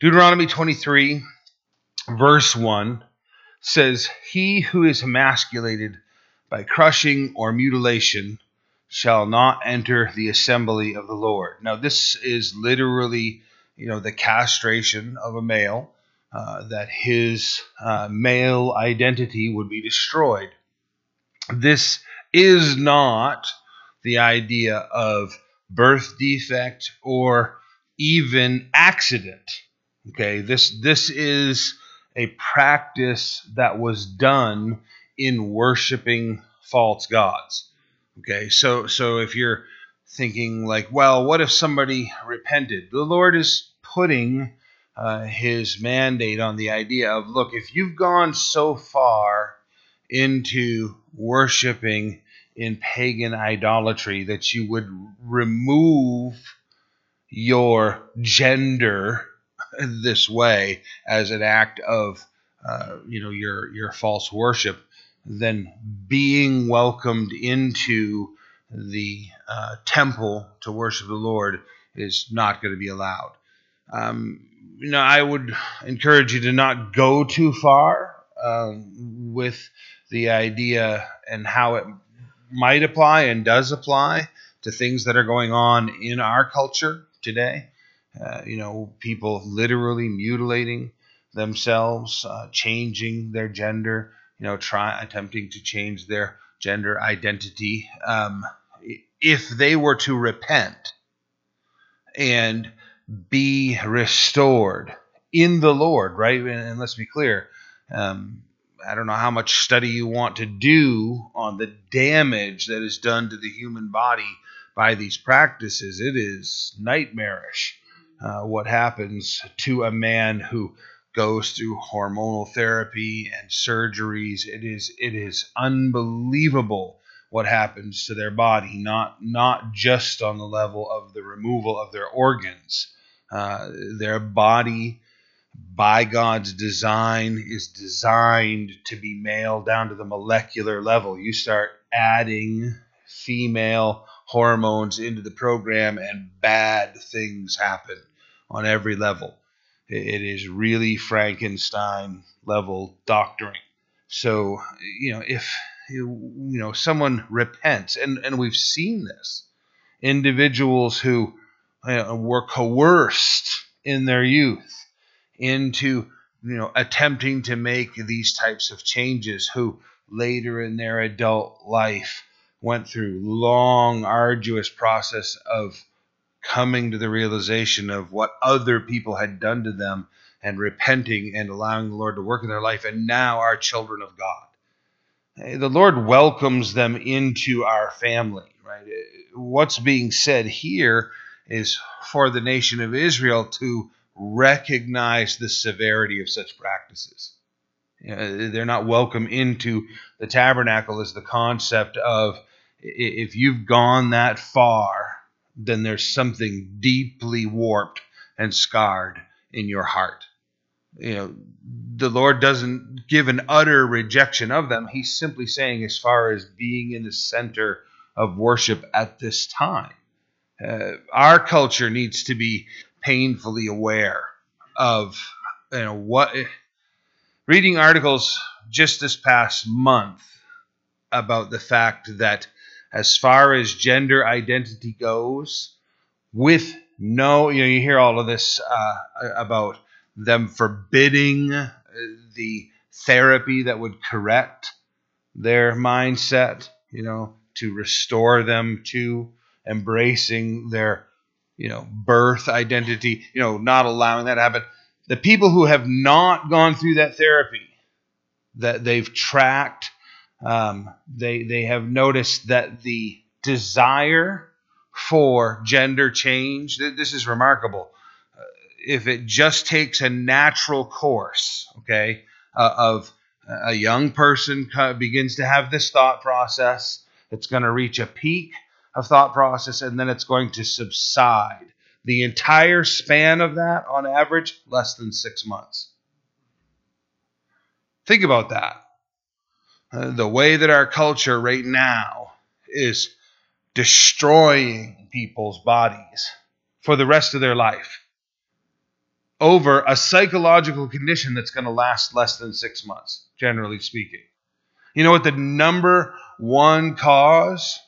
Deuteronomy 23, verse 1 says, He who is emasculated by crushing or mutilation shall not enter the assembly of the Lord. Now, this is literally, you know, the castration of a male, uh, that his uh, male identity would be destroyed. This is not the idea of birth defect or even accident. Okay, this this is a practice that was done in worshiping false gods. Okay, so so if you're thinking like, well, what if somebody repented? The Lord is putting uh, his mandate on the idea of, look, if you've gone so far into worshiping in pagan idolatry that you would remove your gender this way as an act of uh, you know your your false worship then being welcomed into the uh, temple to worship the Lord is not going to be allowed. Um, you know, I would encourage you to not go too far um, with the idea and how it might apply and does apply to things that are going on in our culture today. Uh, you know, people literally mutilating themselves, uh, changing their gender, you know, try attempting to change their gender identity. Um, if they were to repent and be restored in the Lord, right? And, and let's be clear. Um, I don't know how much study you want to do on the damage that is done to the human body by these practices. It is nightmarish uh, what happens to a man who goes through hormonal therapy and surgeries. It is it is unbelievable what happens to their body, not not just on the level of the removal of their organs. Uh, their body, by God's design, is designed to be male down to the molecular level. You start adding female hormones into the program, and bad things happen on every level. It is really Frankenstein level doctoring. So, you know, if you know someone repents, and and we've seen this, individuals who you know, were coerced in their youth into you know attempting to make these types of changes, who later in their adult life went through long, arduous process of coming to the realization of what other people had done to them and repenting and allowing the Lord to work in their life, and now are children of God. The Lord welcomes them into our family, right? What's being said here is for the nation of Israel to recognize the severity of such practices. they're not welcome into the tabernacle is the concept of if you've gone that far, then there's something deeply warped and scarred in your heart. You know, the Lord doesn't give an utter rejection of them. He's simply saying, as far as being in the center of worship at this time, uh, our culture needs to be painfully aware of you know what. Reading articles just this past month about the fact that as far as gender identity goes, with no, you know, you hear all of this uh, about them forbidding the therapy that would correct their mindset, you know, to restore them to embracing their, you know, birth identity, you know, not allowing that to happen. The people who have not gone through that therapy, that they've tracked um, they they have noticed that the desire for gender change this is remarkable. Uh, if it just takes a natural course okay uh, of a young person begins to have this thought process it's going to reach a peak of thought process and then it's going to subside. The entire span of that on average less than six months. Think about that uh, the way that our culture right now is destroying people's bodies for the rest of their life. over a psychological condition that's going to last less than six months, generally speaking. You know what the number one cause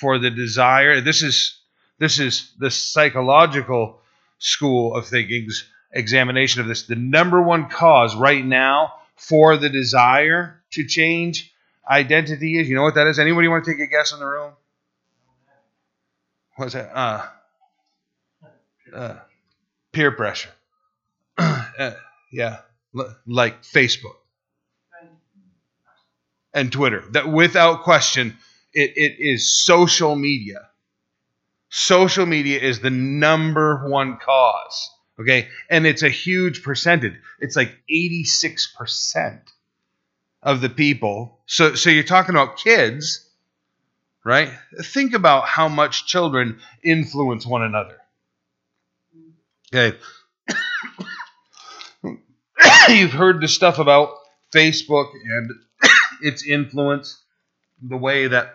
for the desire? This is this is the psychological school of thinking's examination of this. The number one cause right now for the desire to change identity is. You know what that is? Anybody want to take a guess in the room? What's that? Uh, uh, peer pressure. uh, yeah, like Facebook and Twitter. That without question, it, it is social media. Social media is the number one cause. Okay. And it's a huge percentage. It's like 86% of the people. So, so you're talking about kids, right? Think about how much children influence one another. Okay. You've heard the stuff about Facebook and its influence, the way that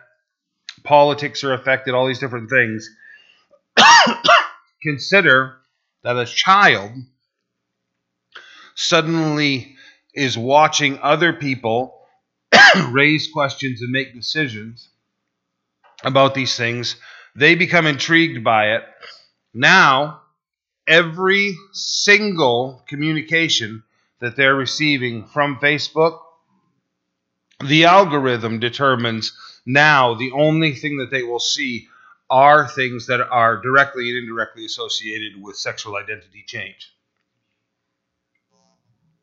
politics are affected, all these different things. Consider that a child suddenly is watching other people raise questions and make decisions about these things. They become intrigued by it. Now, every single communication that they're receiving from Facebook, the algorithm determines now the only thing that they will see are things that are directly and indirectly associated with sexual identity change.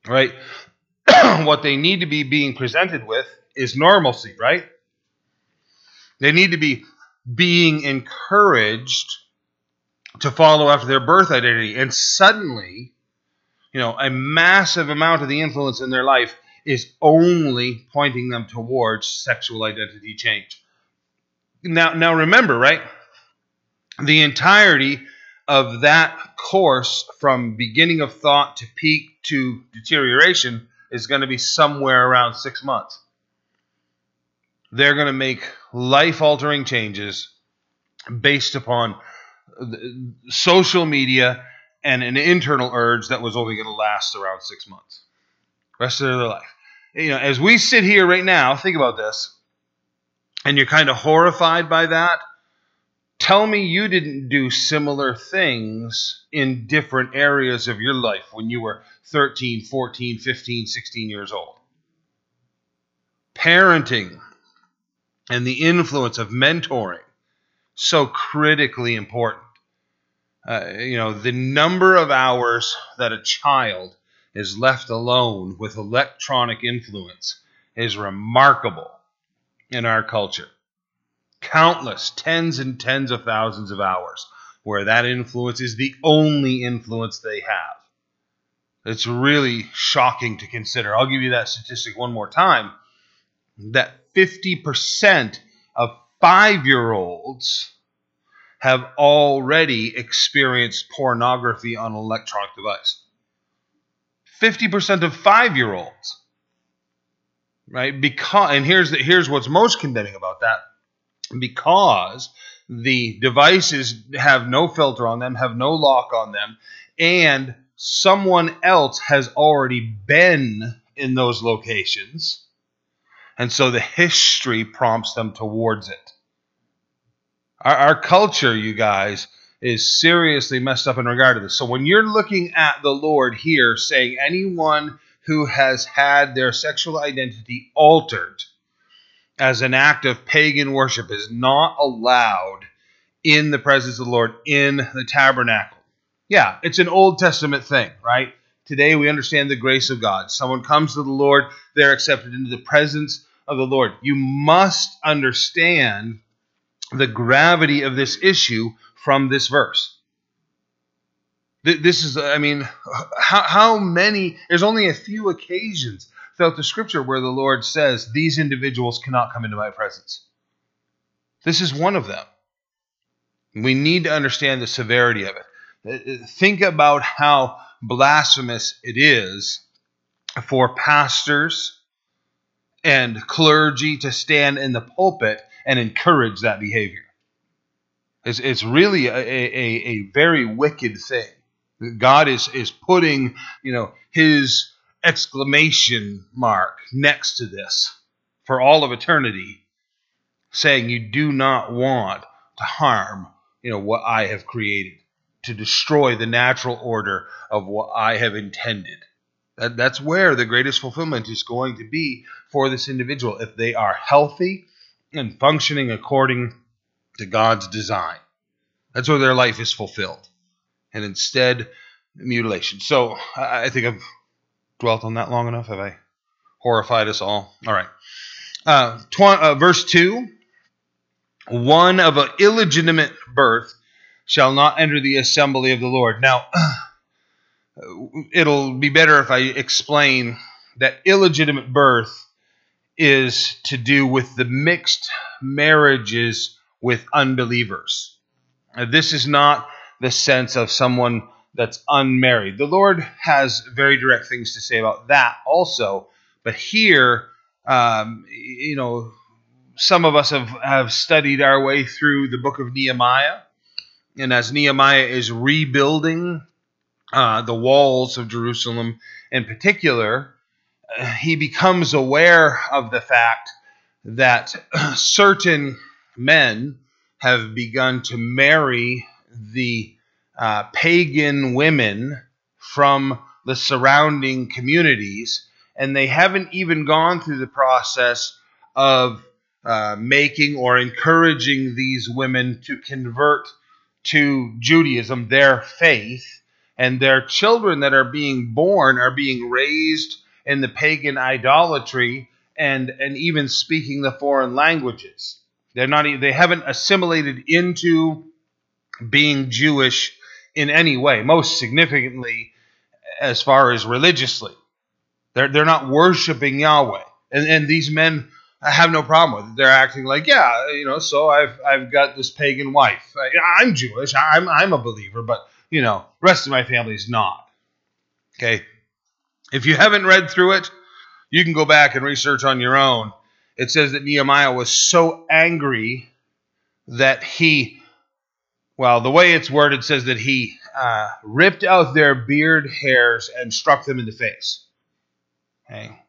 Right? what they need to be being presented with is normalcy, right? They need to be being encouraged to follow after their birth identity. And suddenly, you know, a massive amount of the influence in their life is only pointing them towards sexual identity change. Now, now remember, right? The entirety of that course from beginning of thought to peak to deterioration is going to be somewhere around six months. They're going to make life altering changes based upon social media and an internal urge that was only going to last around six months, rest of their life. You know, as we sit here right now, think about this, and you're kind of horrified by that. Tell me you didn't do similar things in different areas of your life when you were 13, 14, 15, 16 years old. Parenting and the influence of mentoring so critically important. Uh, you know, the number of hours that a child is left alone with electronic influence is remarkable in our culture. Countless, tens and tens of thousands of hours where that influence is the only influence they have. It's really shocking to consider. I'll give you that statistic one more time that 50% of five year olds have already experienced pornography on an electronic device. 50% of five year olds. Right? Because and here's the, here's what's most condemning about that. Because the devices have no filter on them, have no lock on them, and someone else has already been in those locations. And so the history prompts them towards it. Our, our culture, you guys, is seriously messed up in regard to this. So when you're looking at the Lord here saying anyone who has had their sexual identity altered as an act of pagan worship is not allowed in the presence of the Lord in the tabernacle. Yeah, it's an Old Testament thing, right? Today we understand the grace of God. Someone comes to the Lord, they're accepted into the presence of the Lord. You must understand the gravity of this issue from this verse. This is, I mean, how, how many, there's only a few occasions throughout the scripture where the Lord says, These individuals cannot come into my presence. This is one of them. We need to understand the severity of it. Think about how blasphemous it is for pastors and clergy to stand in the pulpit and encourage that behavior. It's, it's really a, a, a very wicked thing. God is is putting, you know, his exclamation mark next to this for all of eternity, saying you do not want to harm, you know, what I have created, to destroy the natural order of what I have intended. That, that's where the greatest fulfillment is going to be for this individual if they are healthy and functioning according to God's design. That's where their life is fulfilled. And instead, mutilation. So I think I've dwelt on that long enough. Have I horrified us all? All right. Uh, tw- uh, verse 2 One of an illegitimate birth shall not enter the assembly of the Lord. Now, it'll be better if I explain that illegitimate birth is to do with the mixed marriages with unbelievers. Uh, this is not the sense of someone that's unmarried. The Lord has very direct things to say about that also. But here, um, you know, some of us have, have studied our way through the book of Nehemiah. And as Nehemiah is rebuilding uh, the walls of Jerusalem in particular, uh, he becomes aware of the fact that certain men have begun to marry the uh, pagan women from the surrounding communities, and they haven't even gone through the process of uh, making or encouraging these women to convert to Judaism, their faith, and their children that are being born are being raised in the pagan idolatry and and even speaking the foreign languages. They're not they haven't assimilated into being Jewish in any way, most significantly as far as religiously. They're, they're not worshiping Yahweh. And, and these men have no problem with it. They're acting like, yeah, you know, so I've, I've got this pagan wife. I'm Jewish. I'm, I'm a believer, but, you know, rest of my family's not. Okay. If you haven't read through it, you can go back and research on your own. It says that Nehemiah was so angry that he well, the way it's worded says that he uh, ripped out their beard hairs and struck them in the face. Okay.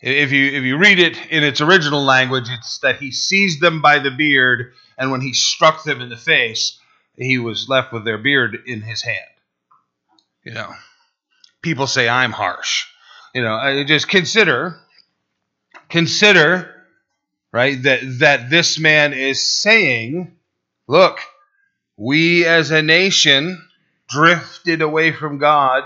If you if you read it in its original language, it's that he seized them by the beard, and when he struck them in the face, he was left with their beard in his hand. You know, people say I'm harsh. You know, just consider consider right that that this man is saying, look we as a nation drifted away from God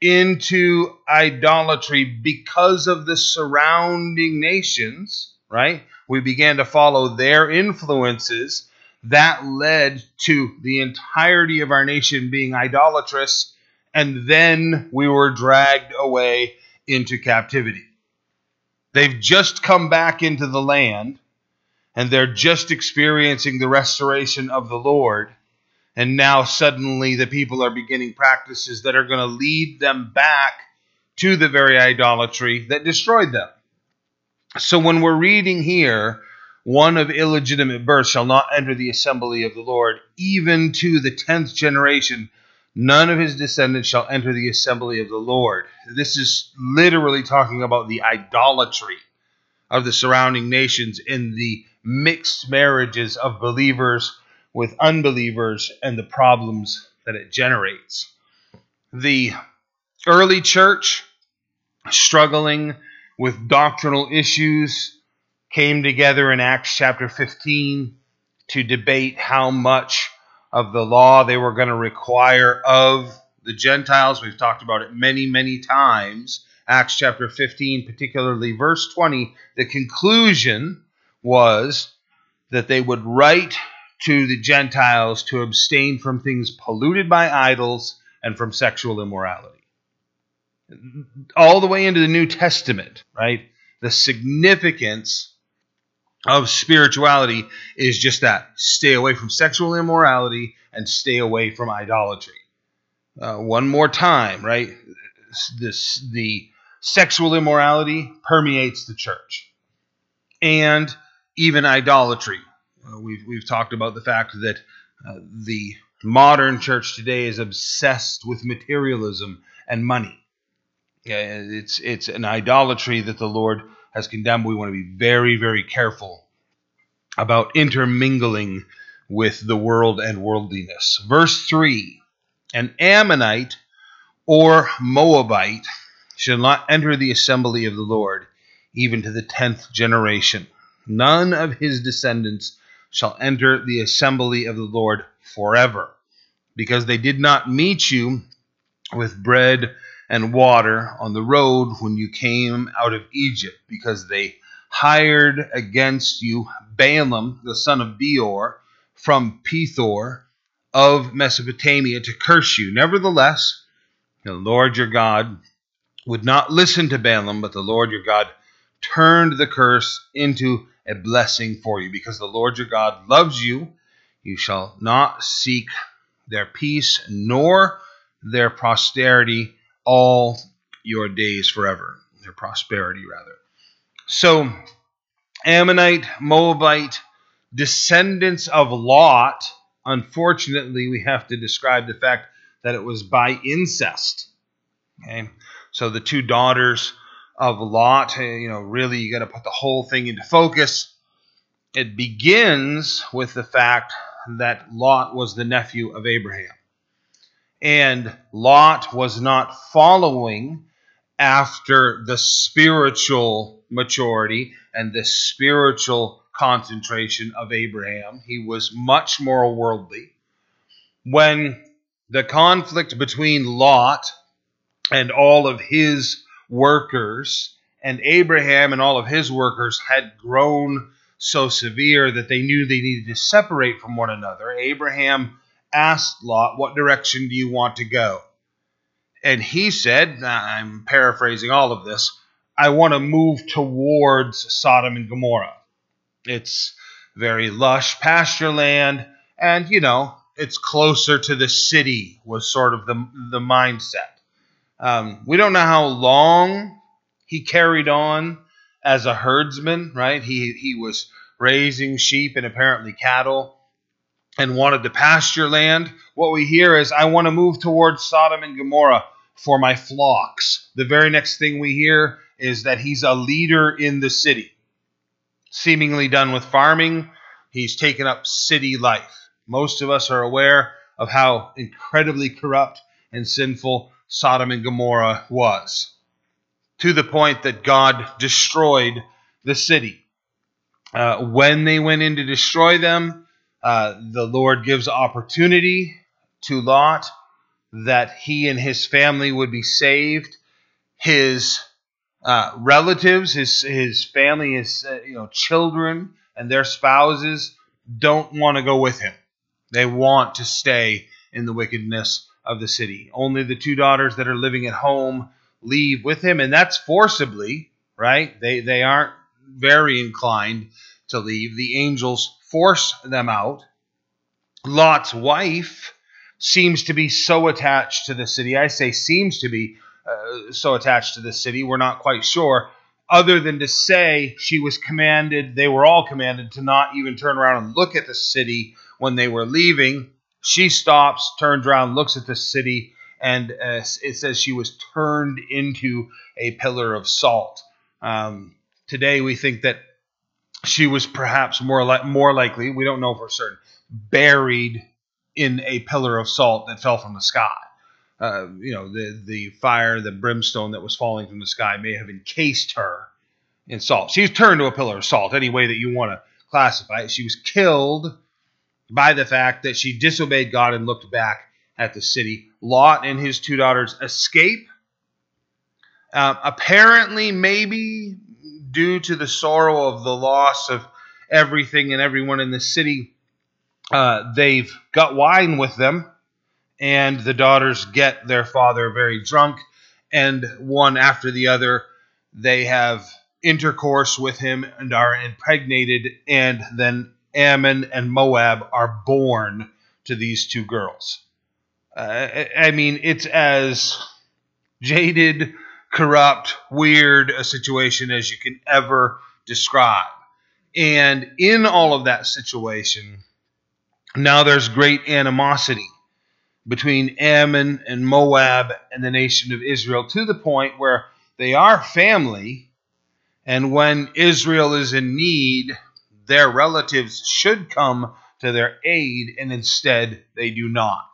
into idolatry because of the surrounding nations, right? We began to follow their influences. That led to the entirety of our nation being idolatrous, and then we were dragged away into captivity. They've just come back into the land and they're just experiencing the restoration of the Lord. And now suddenly the people are beginning practices that are going to lead them back to the very idolatry that destroyed them. So when we're reading here, one of illegitimate birth shall not enter the assembly of the Lord, even to the tenth generation. None of his descendants shall enter the assembly of the Lord. This is literally talking about the idolatry of the surrounding nations in the mixed marriages of believers with unbelievers and the problems that it generates. The early church, struggling with doctrinal issues, came together in Acts chapter 15 to debate how much of the law they were going to require of the Gentiles. We've talked about it many, many times. Acts chapter 15, particularly verse 20, the conclusion was that they would write to the Gentiles to abstain from things polluted by idols and from sexual immorality. All the way into the New Testament, right? The significance of spirituality is just that stay away from sexual immorality and stay away from idolatry. Uh, one more time, right? This the sexual immorality permeates the church, and even idolatry. Uh, we've, we've talked about the fact that uh, the modern church today is obsessed with materialism and money. It's it's an idolatry that the Lord has condemned. We want to be very very careful about intermingling with the world and worldliness. Verse 3 An Ammonite or Moabite shall not enter the assembly of the Lord, even to the tenth generation. None of his descendants shall enter the assembly of the Lord forever, because they did not meet you with bread and water on the road when you came out of Egypt, because they hired against you Balaam, the son of Beor, from Pethor of Mesopotamia to curse you. Nevertheless, the Lord your God would not listen to Balaam, but the Lord your God turned the curse into a blessing for you. Because the Lord your God loves you, you shall not seek their peace nor their prosperity all your days forever. Their prosperity, rather. So, Ammonite, Moabite, descendants of Lot, unfortunately, we have to describe the fact that it was by incest. Okay? So the two daughters of Lot, eh, you know, really you got to put the whole thing into focus. It begins with the fact that Lot was the nephew of Abraham. And Lot was not following after the spiritual maturity and the spiritual concentration of Abraham. He was much more worldly. When the conflict between Lot and all of his workers and Abraham and all of his workers had grown so severe that they knew they needed to separate from one another. Abraham asked Lot, What direction do you want to go? And he said, I'm paraphrasing all of this, I want to move towards Sodom and Gomorrah. It's very lush pasture land, and you know, it's closer to the city, was sort of the, the mindset. Um, we don't know how long he carried on as a herdsman, right? He, he was raising sheep and apparently cattle and wanted to pasture land. What we hear is, I want to move towards Sodom and Gomorrah for my flocks. The very next thing we hear is that he's a leader in the city. Seemingly done with farming, he's taken up city life. Most of us are aware of how incredibly corrupt and sinful Sodom and Gomorrah was, to the point that God destroyed the city. Uh, when they went in to destroy them, uh, the Lord gives opportunity to Lot that he and his family would be saved. His uh, relatives, his his family, his uh, you know children and their spouses don't want to go with him. They want to stay in the wickedness of the city. Only the two daughters that are living at home leave with him, and that's forcibly, right? They they aren't very inclined to leave. The angels force them out. Lot's wife seems to be so attached to the city. I say seems to be uh, so attached to the city. We're not quite sure, other than to say she was commanded, they were all commanded to not even turn around and look at the city when they were leaving. She stops, turns around, looks at the city, and uh, it says she was turned into a pillar of salt. Um, today, we think that she was perhaps more li- more likely, we don't know for certain, buried in a pillar of salt that fell from the sky uh, you know, the the fire, the brimstone that was falling from the sky may have encased her in salt. She was turned to a pillar of salt, any way that you want to classify it. She was killed by the fact that she disobeyed God and looked back at the city. Lot and his two daughters escape. Uh, apparently, maybe due to the sorrow of the loss of everything and everyone in the city, uh, they've got wine with them and the daughters get their father very drunk, and one after the other, they have intercourse with him and are impregnated, and then Ammon and Moab are born to these two girls. Uh, I mean, it's as jaded, corrupt, weird a situation as you can ever describe. And in all of that situation, now there's great animosity between Ammon and Moab and the nation of Israel to the point where they are family, and when Israel is in need, their relatives should come to their aid, and instead they do not.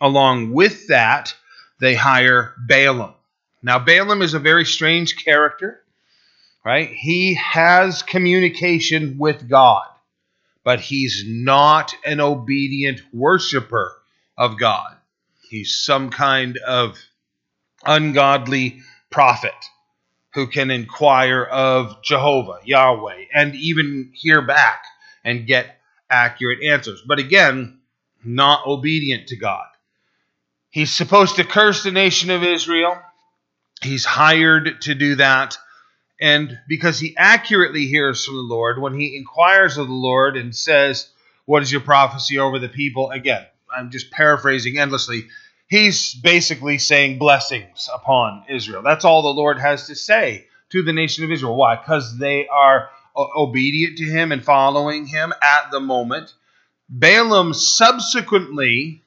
Along with that, they hire Balaam. Now, Balaam is a very strange character, right? He has communication with God, but he's not an obedient worshiper of God. He's some kind of ungodly prophet who can inquire of Jehovah, Yahweh, and even hear back and get accurate answers. But again, not obedient to God. He's supposed to curse the nation of Israel. He's hired to do that. And because he accurately hears from the Lord, when he inquires of the Lord and says, What is your prophecy over the people? Again, I'm just paraphrasing endlessly. He's basically saying blessings upon Israel. That's all the Lord has to say to the nation of Israel. Why? Because they are obedient to him and following him at the moment. Balaam subsequently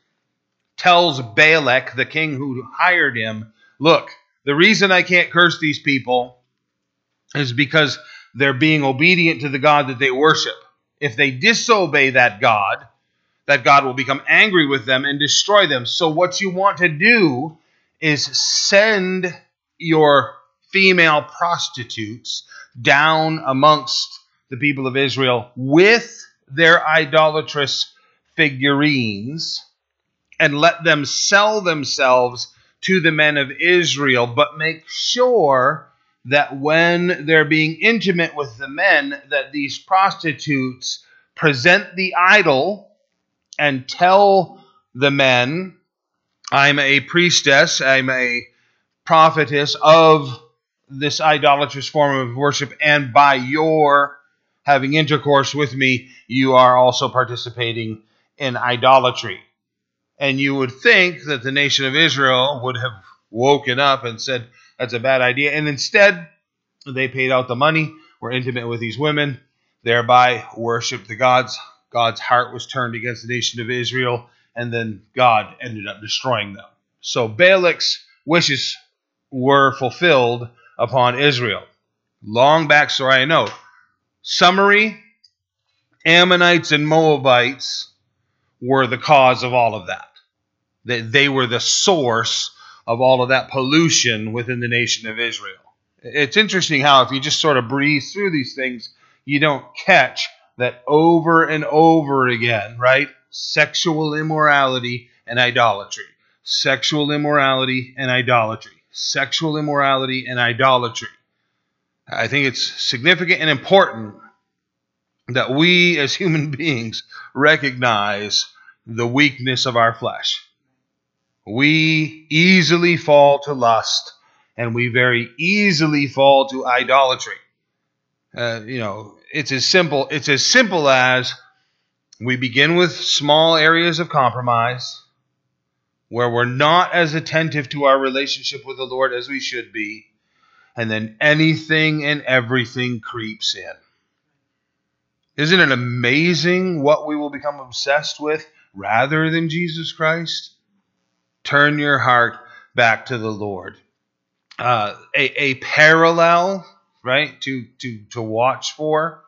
tells Balak, the king who hired him, Look, the reason I can't curse these people is because they're being obedient to the God that they worship. If they disobey that God, that God will become angry with them and destroy them. So, what you want to do is send your female prostitutes down amongst the people of Israel with their idolatrous figurines and let them sell themselves to the men of Israel, but make sure that when they're being intimate with the men, that these prostitutes present the idol and tell the men, I'm a priestess, I'm a prophetess of this idolatrous form of worship, and by your having intercourse with me, you are also participating in idolatry. And you would think that the nation of Israel would have woken up and said, that's a bad idea. And instead, they paid out the money, were intimate with these women, thereby worshiped the gods. God's heart was turned against the nation of Israel, and then God ended up destroying them. So Balak's wishes were fulfilled upon Israel. Long backstory, I know. Summary Ammonites and Moabites were the cause of all of that. They, they were the source of all of that pollution within the nation of Israel. It's interesting how, if you just sort of breeze through these things, you don't catch that over and over again, right? Sexual immorality and idolatry. Sexual immorality and idolatry. Sexual immorality and idolatry. I think it's significant and important that we as human beings recognize the weakness of our flesh. We easily fall to lust and we very easily fall to idolatry. Uh, you know, it's as simple it's as simple as we begin with small areas of compromise where we're not as attentive to our relationship with the Lord as we should be and then anything and everything creeps in. Isn't it amazing what we will become obsessed with rather than Jesus Christ? Turn your heart back to the Lord. Uh, a, a parallel, right, to, to, to watch for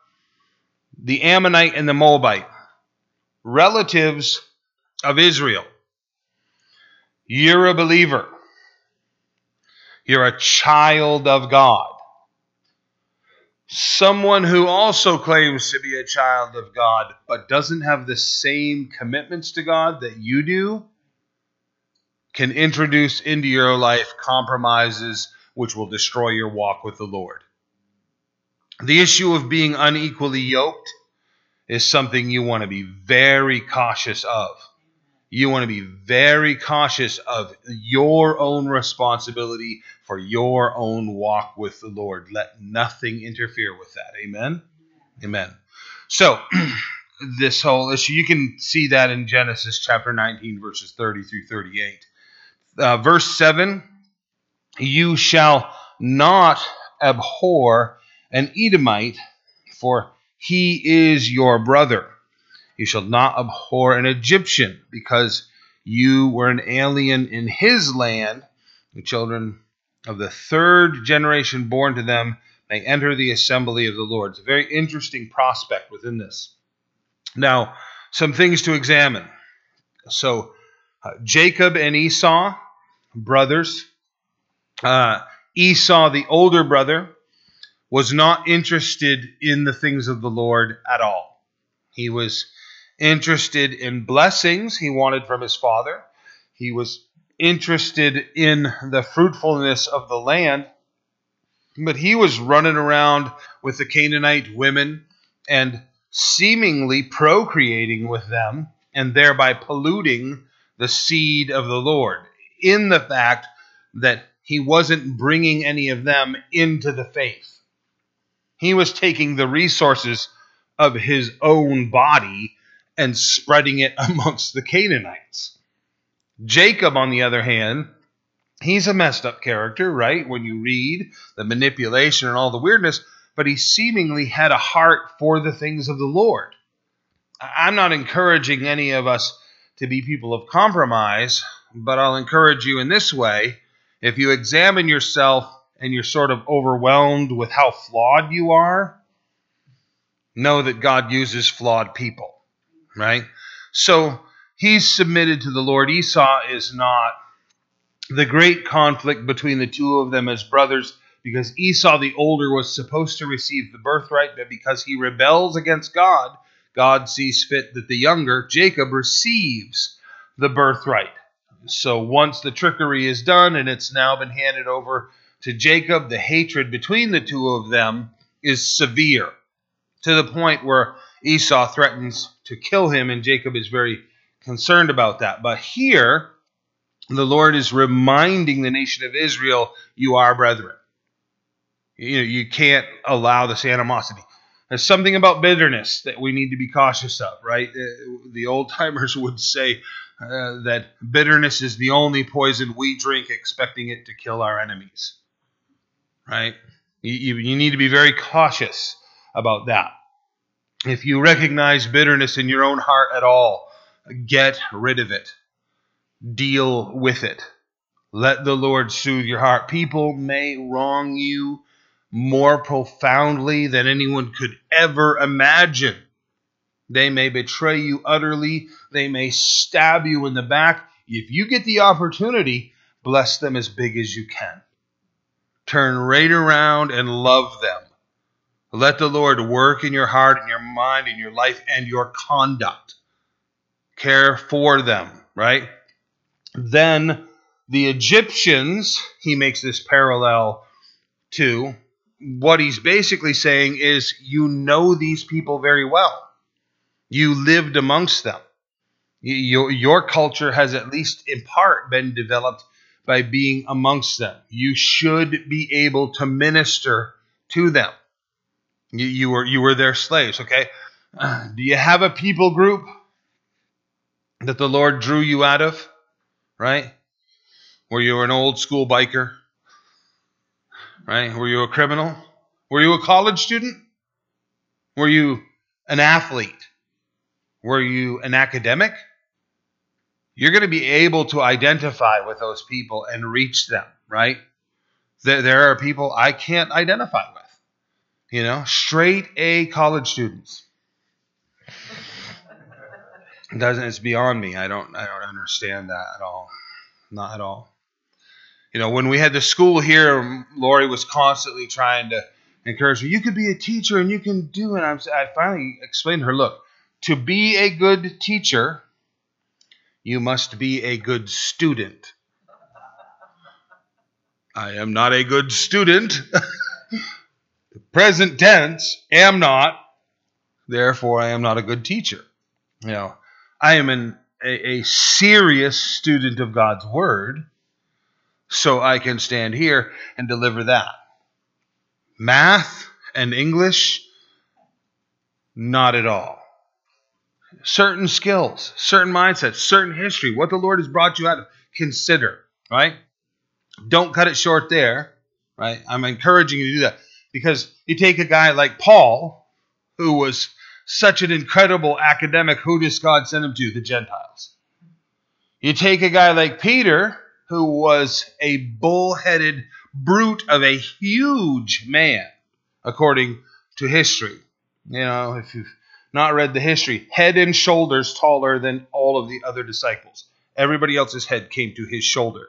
the Ammonite and the Moabite, relatives of Israel. You're a believer. You're a child of God. Someone who also claims to be a child of God but doesn't have the same commitments to God that you do can introduce into your life compromises which will destroy your walk with the Lord. The issue of being unequally yoked is something you want to be very cautious of you want to be very cautious of your own responsibility for your own walk with the Lord. Let nothing interfere with that. Amen? Amen. So, this whole issue, you can see that in Genesis chapter 19, verses 30 through 38. Uh, verse 7 You shall not abhor an Edomite, for he is your brother. You shall not abhor an Egyptian, because you were an alien in his land. The children of the third generation born to them may enter the assembly of the Lord. It's a very interesting prospect within this. Now, some things to examine. So, uh, Jacob and Esau, brothers. Uh, Esau, the older brother, was not interested in the things of the Lord at all. He was interested in blessings he wanted from his father. He was interested in the fruitfulness of the land but he was running around with the Canaanite women and seemingly procreating with them and thereby polluting the seed of the Lord in the fact that he wasn't bringing any of them into the faith. He was taking the resources of his own body and spreading it amongst the Canaanites. Jacob, on the other hand, he's a messed up character, right? When you read the manipulation and all the weirdness, but he seemingly had a heart for the things of the Lord. I'm not encouraging any of us to be people of compromise, but I'll encourage you in this way. If you examine yourself and you're sort of overwhelmed with how flawed you are, know that God uses flawed people, right? So he's submitted to the Lord. Esau is not the great conflict between the two of them as brothers because Esau the older was supposed to receive the birthright, but because he rebels against God, God sees fit that the younger, Jacob, receives the birthright. So once the trickery is done and it's now been handed over to Jacob, the hatred between the two of them is severe to the point where Esau threatens to kill him, and Jacob is very concerned about that. But here, the Lord is reminding the nation of Israel, you are brethren. You, know, you can't allow this animosity. There's something about bitterness that we need to be cautious of, right? Uh, the old timers would say uh, that bitterness is the only poison we drink, expecting it to kill our enemies, right? You, you need to be very cautious about that. If you recognize bitterness in your own heart at all, get rid of it deal with it. Let the Lord soothe your heart. People may wrong you more profoundly than anyone could ever imagine. They may betray you utterly. They may stab you in the back. If you get the opportunity, bless them as big as you can. Turn right around and love them. Let the Lord work in your heart and your mind and your life and your conduct. Care for them, right? Then the Egyptians, he makes this parallel to. What he's basically saying is, you know these people very well. You lived amongst them. Your, your culture has, at least in part, been developed by being amongst them. You should be able to minister to them. You, you, were, you were their slaves, okay? Do you have a people group that the Lord drew you out of? right? Were you an old school biker? Right? Were you a criminal? Were you a college student? Were you an athlete? Were you an academic? You're going to be able to identify with those people and reach them, right? There, there are people I can't identify with. You know, straight A college students. Doesn't it's beyond me. I don't I don't understand that at all. Not at all. You know, when we had the school here, Lori was constantly trying to encourage me. You could be a teacher and you can do it. I'm, I finally explained to her, look, to be a good teacher, you must be a good student. I am not a good student. the present tense, am not. Therefore, I am not a good teacher. You know, I am an, a, a serious student of God's Word, so I can stand here and deliver that. Math and English, not at all. Certain skills, certain mindsets, certain history, what the Lord has brought you out of, consider, right? Don't cut it short there, right? I'm encouraging you to do that because you take a guy like Paul, who was such an incredible academic, who does God send him to? The Gentiles. You take a guy like Peter, who was a bullheaded brute of a huge man, according to history. You know, if you've not read the history, head and shoulders taller than all of the other disciples. Everybody else's head came to his shoulder.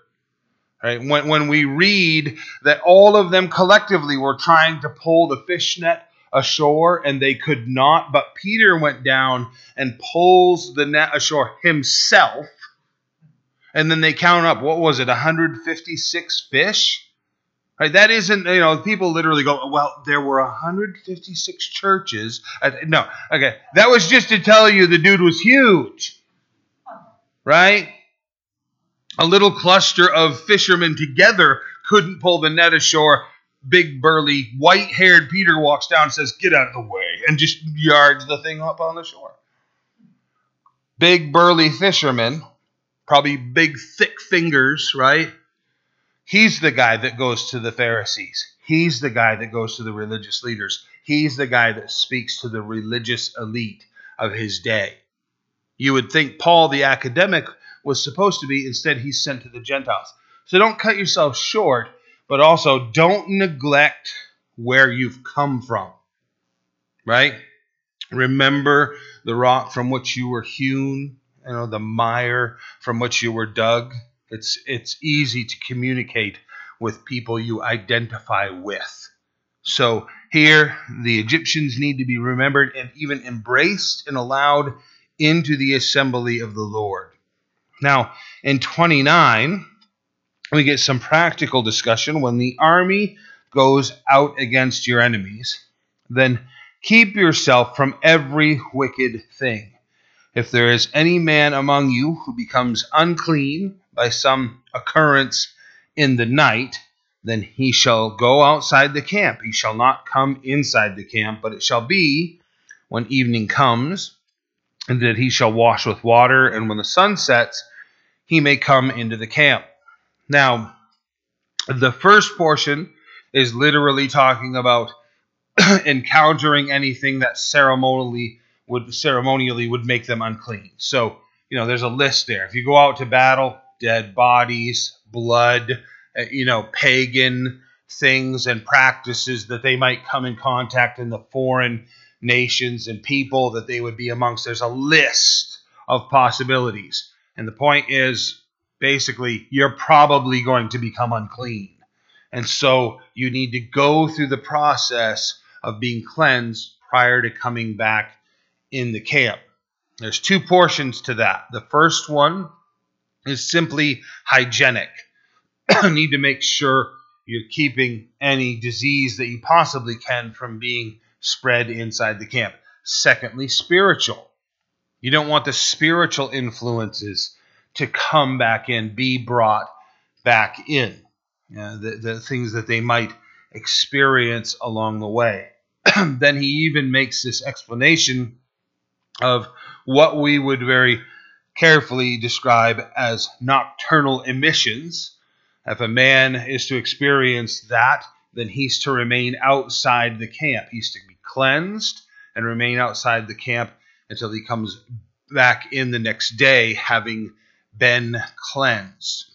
Right? When, when we read that all of them collectively were trying to pull the fish net ashore and they could not, but Peter went down and pulls the net ashore himself. And then they count up, what was it, 156 fish? Right, that isn't, you know, people literally go, well, there were 156 churches. No, okay. That was just to tell you the dude was huge. Right? A little cluster of fishermen together couldn't pull the net ashore. Big, burly, white haired Peter walks down and says, Get out of the way, and just yards the thing up on the shore. Big, burly fishermen, probably big, thick fingers, right? He's the guy that goes to the Pharisees. He's the guy that goes to the religious leaders. He's the guy that speaks to the religious elite of his day. You would think Paul, the academic, was supposed to be. Instead, he's sent to the Gentiles. So don't cut yourself short, but also don't neglect where you've come from. Right? Remember the rock from which you were hewn, you know, the mire from which you were dug. It's it's easy to communicate with people you identify with. So here the Egyptians need to be remembered and even embraced and allowed into the assembly of the Lord. Now, in 29, we get some practical discussion when the army goes out against your enemies, then keep yourself from every wicked thing. If there is any man among you who becomes unclean by some occurrence in the night, then he shall go outside the camp. He shall not come inside the camp, but it shall be when evening comes, and that he shall wash with water, and when the sun sets, he may come into the camp. Now, the first portion is literally talking about encountering anything that ceremonially would ceremonially would make them unclean. So, you know, there's a list there. If you go out to battle, dead bodies, blood, uh, you know, pagan things and practices that they might come in contact in the foreign nations and people that they would be amongst. There's a list of possibilities. And the point is basically, you're probably going to become unclean. And so you need to go through the process of being cleansed prior to coming back in the camp. There's two portions to that. The first one is simply hygienic. you need to make sure you're keeping any disease that you possibly can from being spread inside the camp. Secondly, spiritual. You don't want the spiritual influences to come back in, be brought back in. the, the things that they might experience along the way. then he even makes this explanation of what we would very carefully describe as nocturnal emissions. If a man is to experience that, then he's to remain outside the camp. He's to be cleansed and remain outside the camp until he comes back in the next day, having been cleansed.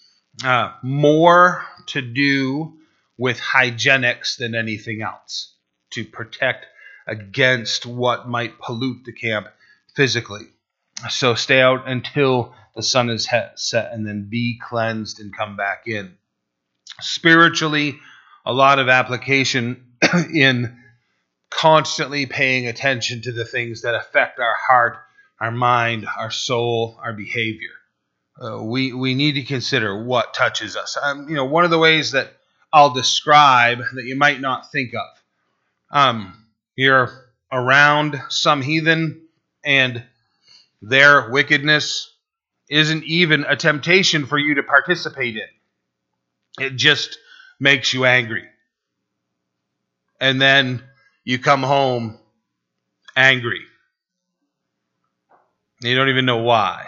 Uh, more to do with hygienics than anything else to protect against what might pollute the camp physically. So stay out until the sun is set and then be cleansed and come back in. Spiritually, a lot of application in constantly paying attention to the things that affect our heart, our mind, our soul, our behavior. Uh, we we need to consider what touches us. Um, you know, one of the ways that I'll describe that you might not think of. Um, you're around some heathen, and their wickedness isn't even a temptation for you to participate in. It just makes you angry. And then you come home angry. You don't even know why.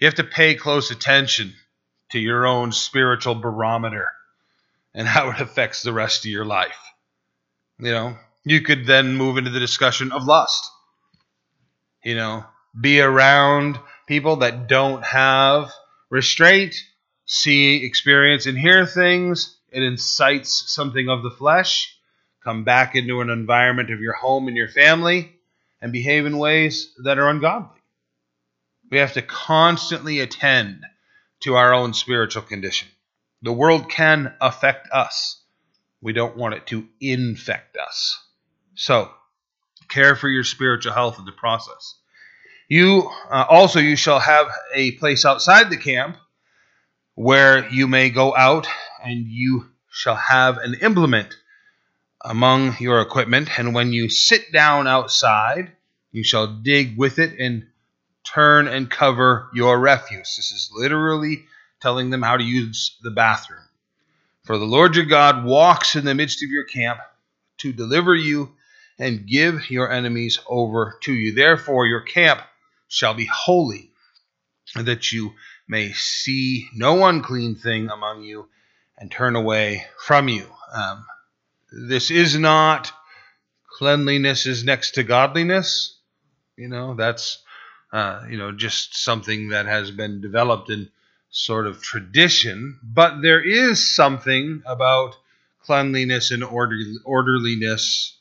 You have to pay close attention to your own spiritual barometer and how it affects the rest of your life. You know, You could then move into the discussion of lust. You know, be around people that don't have restraint, see, experience, and hear things. It incites something of the flesh. Come back into an environment of your home and your family and behave in ways that are ungodly. We have to constantly attend to our own spiritual condition. The world can affect us. We don't want it to infect us. So, care for your spiritual health in the process. You uh, also you shall have a place outside the camp where you may go out and you shall have an implement among your equipment and when you sit down outside you shall dig with it and turn and cover your refuse. This is literally telling them how to use the bathroom. For the Lord your God walks in the midst of your camp to deliver you and give your enemies over to you. Therefore, your camp shall be holy, that you may see no unclean thing among you and turn away from you. Um, this is not cleanliness is next to godliness. You know, that's uh, you know just something that has been developed in sort of tradition, but there is something about cleanliness and order, orderliness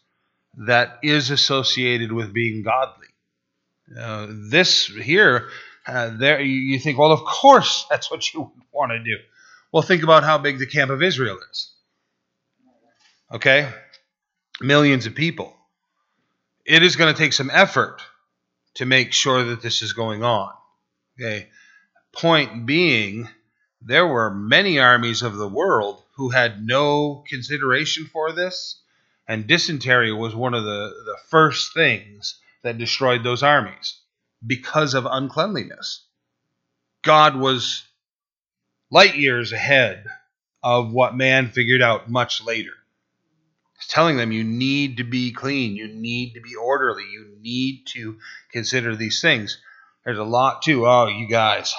that is associated with being godly. Uh, this here, uh, there you think, well, of course that's what you want to do. Well, think about how big the camp of Israel is. Okay, millions of people. It is going to take some effort to make sure that this is going on. Okay, point being, there were many armies of the world who had no consideration for this, and dysentery was one of the, the first things that destroyed those armies because of uncleanliness. God was light years ahead of what man figured out much later. He's telling them you need to be clean, you need to be orderly, you need to consider these things. There's a lot too. Oh, you guys.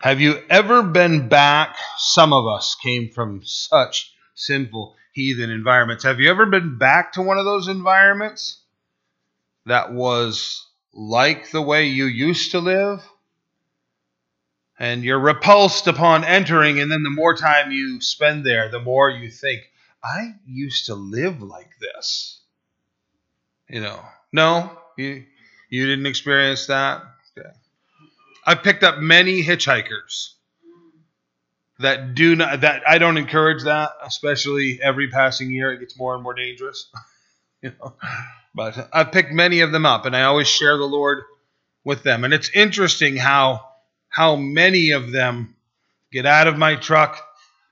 Have you ever been back? Some of us came from such sinful heathen environments. Have you ever been back to one of those environments that was like the way you used to live? And you're repulsed upon entering, and then the more time you spend there, the more you think, I used to live like this. You know, no, you you didn't experience that. Okay. I picked up many hitchhikers that do not that I don't encourage that, especially every passing year it gets more and more dangerous. you know, but I've picked many of them up, and I always share the Lord with them. And it's interesting how how many of them get out of my truck,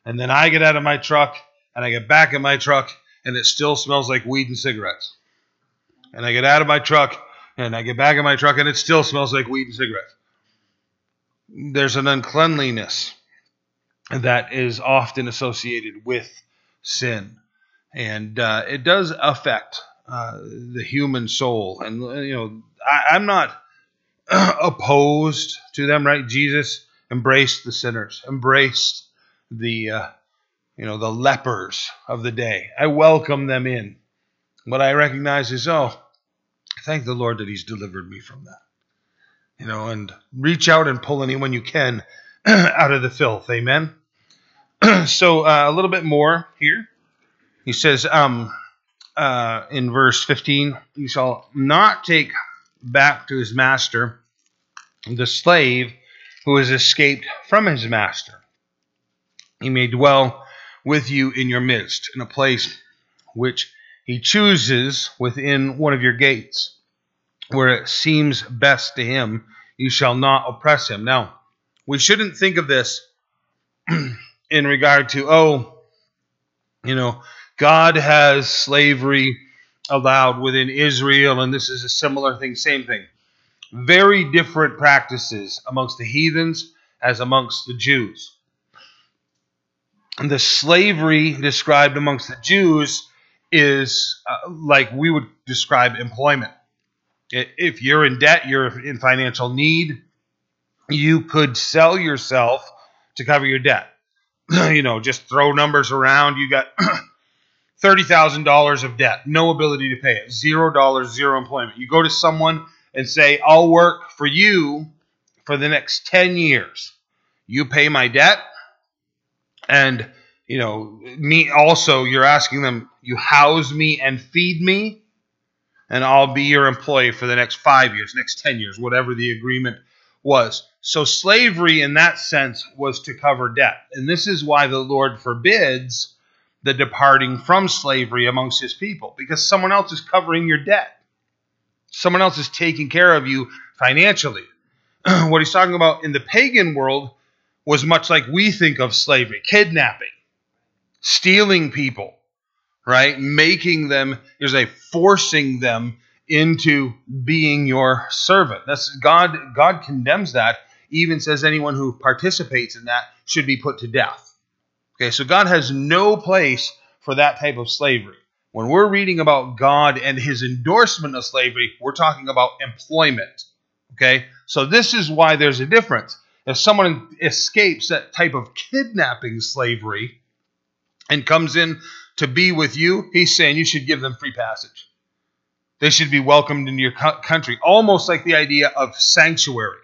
and then I get out of my truck, and I get back in my truck, and it still smells like weed and cigarettes. And I get out of my truck, and I get back in my truck, and it still smells like weed and cigarettes. There's an uncleanliness that is often associated with sin, and uh, it does affect uh, the human soul. And you know, I, I'm not opposed to them, right? Jesus embraced the sinners, embraced the uh, you know, the lepers of the day. I welcome them in. What I recognize is, oh, thank the Lord that He's delivered me from that. You know, and reach out and pull anyone you can out of the filth. Amen. so uh, a little bit more here. He says um, uh, in verse 15, he shall not take back to his master the slave who has escaped from his master. He may dwell with you in your midst, in a place which he chooses within one of your gates, where it seems best to him, you shall not oppress him. Now, we shouldn't think of this in regard to, oh, you know, God has slavery allowed within Israel, and this is a similar thing, same thing. Very different practices amongst the heathens as amongst the Jews the slavery described amongst the Jews is uh, like we would describe employment. If you're in debt, you're in financial need, you could sell yourself to cover your debt. you know, just throw numbers around. You got $30,000 of debt, no ability to pay it, $0, zero employment. You go to someone and say, I'll work for you for the next 10 years. You pay my debt, and you know, me also, you're asking them, you house me and feed me, and I'll be your employee for the next five years, next 10 years, whatever the agreement was. So slavery in that sense was to cover debt. And this is why the Lord forbids the departing from slavery amongst his people, because someone else is covering your debt. Someone else is taking care of you financially. what he's talking about in the pagan world was much like we think of slavery kidnapping, stealing people, right? Making them, there's a forcing them into being your servant. That's God God condemns that, even says anyone who participates in that should be put to death. Okay, so God has no place for that type of slavery. When we're reading about God and his endorsement of slavery, we're talking about employment. Okay? So this is why there's a difference. If someone escapes that type of kidnapping slavery and comes in to be with you, he's saying you should give them free passage. They should be welcomed into your country, almost like the idea of sanctuary.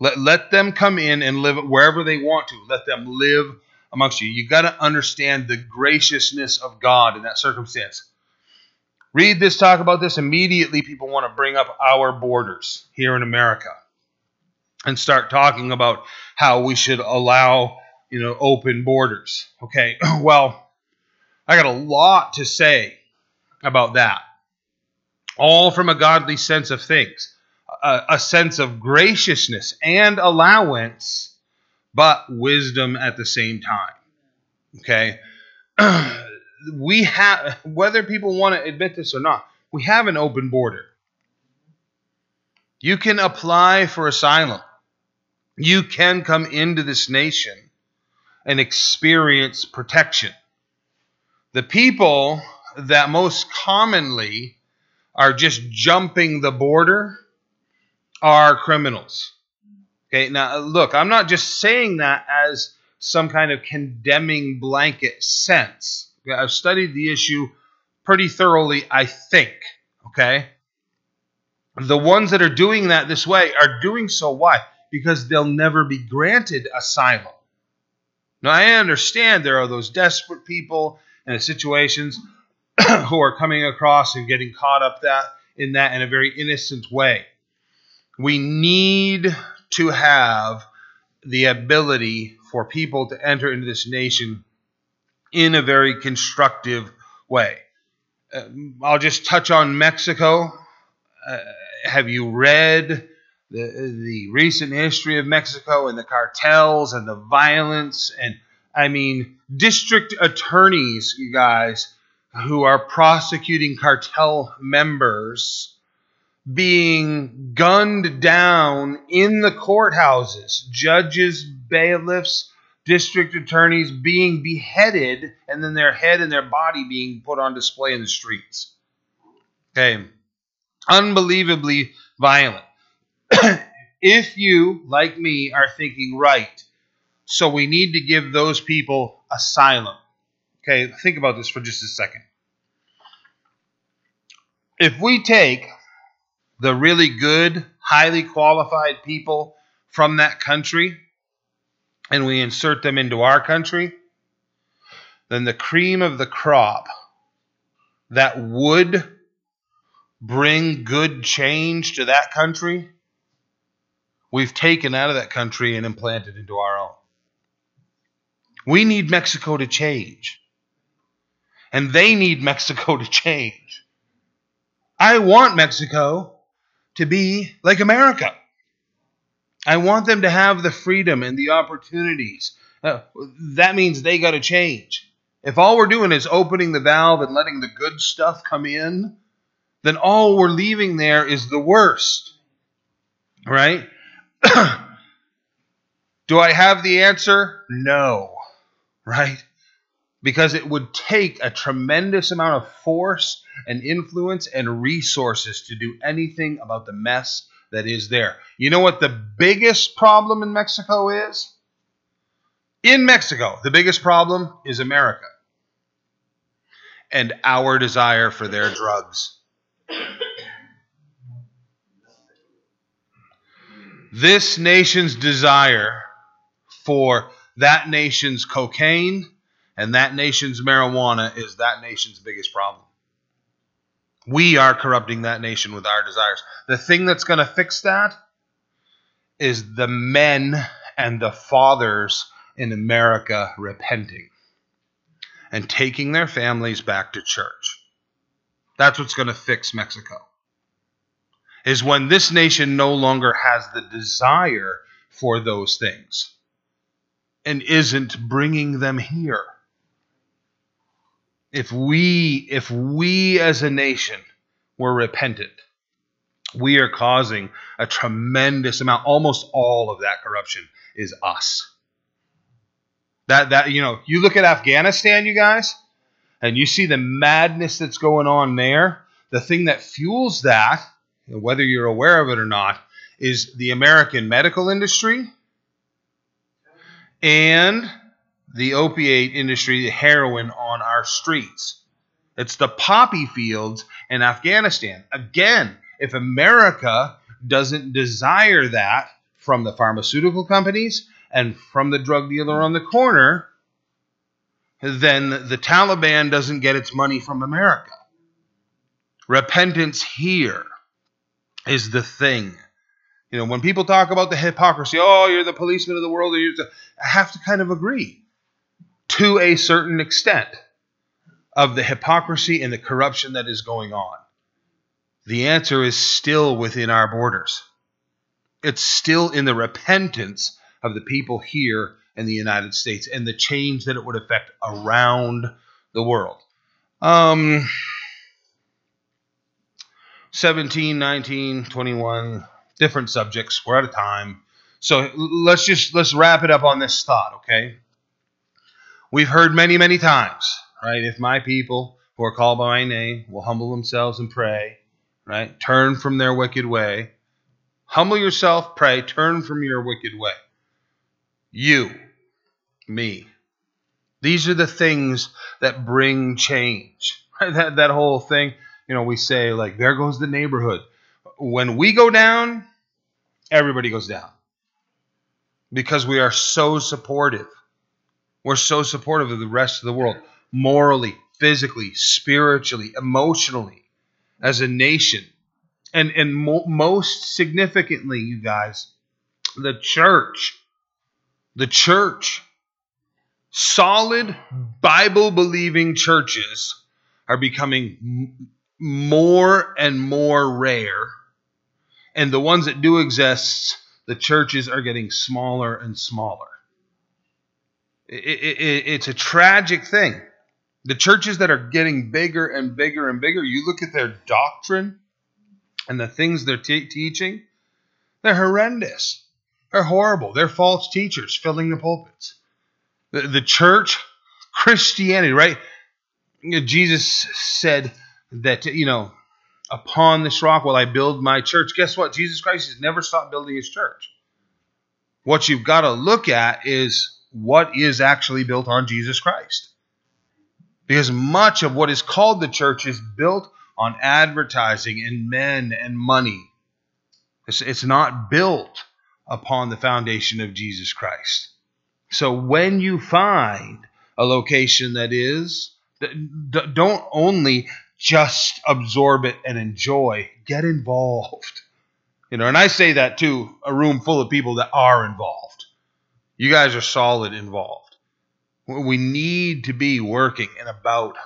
Let, let them come in and live wherever they want to. Let them live amongst you. You got to understand the graciousness of God in that circumstance. Read this, talk about this. Immediately, people want to bring up our borders here in America and start talking about how we should allow, you know, open borders. Okay, well, I got a lot to say about that, all from a godly sense of things, a, a sense of graciousness and allowance, but wisdom at the same time. Okay. we have, whether people want to admit this or not, we have an open border. You can apply for asylum. You can come into this nation and experience protection. The people that most commonly are just jumping the border are criminals. Okay, now uh, look, I'm not just saying that as some kind of condemning blanket sense. I've studied the issue pretty thoroughly, I think. Okay? The ones that are doing that this way are doing so why? Because they'll never be granted asylum. Now, I understand there are those desperate people and situations who are coming across and getting caught up that in that in a very innocent way. We need to have the ability for people to enter into this nation in a very constructive way. Uh, I'll just touch on Mexico. Uh, have you read the, the recent history of Mexico and the cartels and the violence? And I mean, district attorneys, you guys, who are prosecuting cartel members being gunned down in the courthouses, judges, bailiffs, district attorneys being beheaded and then their head and their body being put on display in the streets. Okay. Unbelievably violent. if you, like me, are thinking right, so we need to give those people asylum. Okay, think about this for just a second. If we take the really good, highly qualified people from that country and we insert them into our country, then the cream of the crop that would bring good change to that country, we've taken out of that country and implanted into our own. We need Mexico to change. And they need Mexico to change. I want Mexico to be like America. I want them to have the freedom and the opportunities. Uh, that means they got to change. If all we're doing is opening the valve and letting the good stuff come in, then all we're leaving there is the worst. Right? Do I have the answer? No. Right? Because it would take a tremendous amount of force and influence and resources to do anything about the mess that is there. You know what the biggest problem in Mexico is? In Mexico, the biggest problem is America. and our desire for their drugs. This nation's desire for that nation's cocaine and that nation's marijuana is that nation's biggest problem. We are corrupting that nation with our desires. The thing that's going to fix that is the men and the fathers in America repenting and taking their families back to church. That's what's going to fix Mexico. Is when this nation no longer has the desire for those things and isn't bringing them here. If we if we as a nation were repentant, we are causing a tremendous amount almost all of that corruption is us. That that you know, you look at Afghanistan, you guys, and you see the madness that's going on there. The thing that fuels that, whether you're aware of it or not, is the American medical industry and the opiate industry, the heroin on our streets. It's the poppy fields in Afghanistan. Again, if America doesn't desire that from the pharmaceutical companies and from the drug dealer on the corner, then the Taliban doesn't get its money from America. Repentance here is the thing. You know, when people talk about the hypocrisy, oh, you're the policeman of the world, I have to kind of agree to a certain extent of the hypocrisy and the corruption that is going on. The answer is still within our borders. It's still in the repentance of the people here in the United States and the change that it would affect around the world. Um, 17, 19, 21, different subjects. We're out of time. So let's just let's wrap it up on this thought, okay? We've heard many, many times, right? If my people who are called by my name will humble themselves and pray, right? Turn from their wicked way. Humble yourself, pray, turn from your wicked way. You, me. These are the things that bring change. That, that whole thing, you know, we say, like, there goes the neighborhood. When we go down, everybody goes down because we are so supportive. We're so supportive of the rest of the world, morally, physically, spiritually, emotionally, as a nation. And, and mo- most significantly, you guys, the church the church, solid Bible believing churches are becoming more and more rare. And the ones that do exist, the churches are getting smaller and smaller. It, it, it's a tragic thing. The churches that are getting bigger and bigger and bigger, you look at their doctrine and the things they're teaching, they're horrendous. They're horrible. They're false teachers filling the pulpits. The, the church, Christianity, right? Jesus said that, you know, upon this rock will I build my church. Guess what? Jesus Christ has never stopped building his church. What you've got to look at is what is actually built on Jesus Christ. Because much of what is called the church is built on advertising and men and money. It's, it's not built upon the foundation of Jesus Christ. So when you find a location that is, don't only just absorb it and enjoy, get involved. You know, and I say that to a room full of people that are involved. You guys are solid involved. We need to be working and about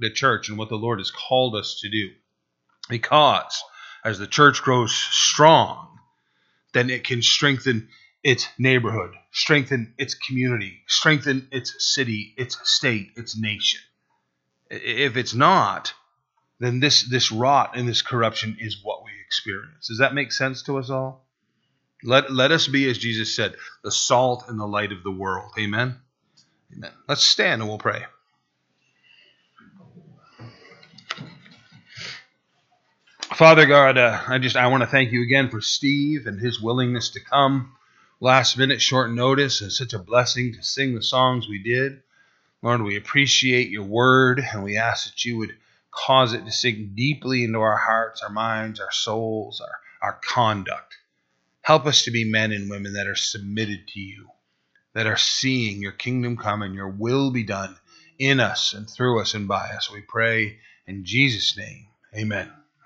the church and what the Lord has called us to do. Because as the church grows strong, then it can strengthen its neighborhood, strengthen its community, strengthen its city, its state, its nation. If it's not, then this this rot and this corruption is what we experience. Does that make sense to us all? Let let us be, as Jesus said, the salt and the light of the world. Amen. Amen. Let's stand and we'll pray. Father God, uh, I just I want to thank you again for Steve and his willingness to come last minute, short notice, and such a blessing to sing the songs we did. Lord, we appreciate your word and we ask that you would cause it to sink deeply into our hearts, our minds, our souls, our, our conduct. Help us to be men and women that are submitted to you, that are seeing your kingdom come and your will be done in us and through us and by us. We pray in Jesus' name. Amen.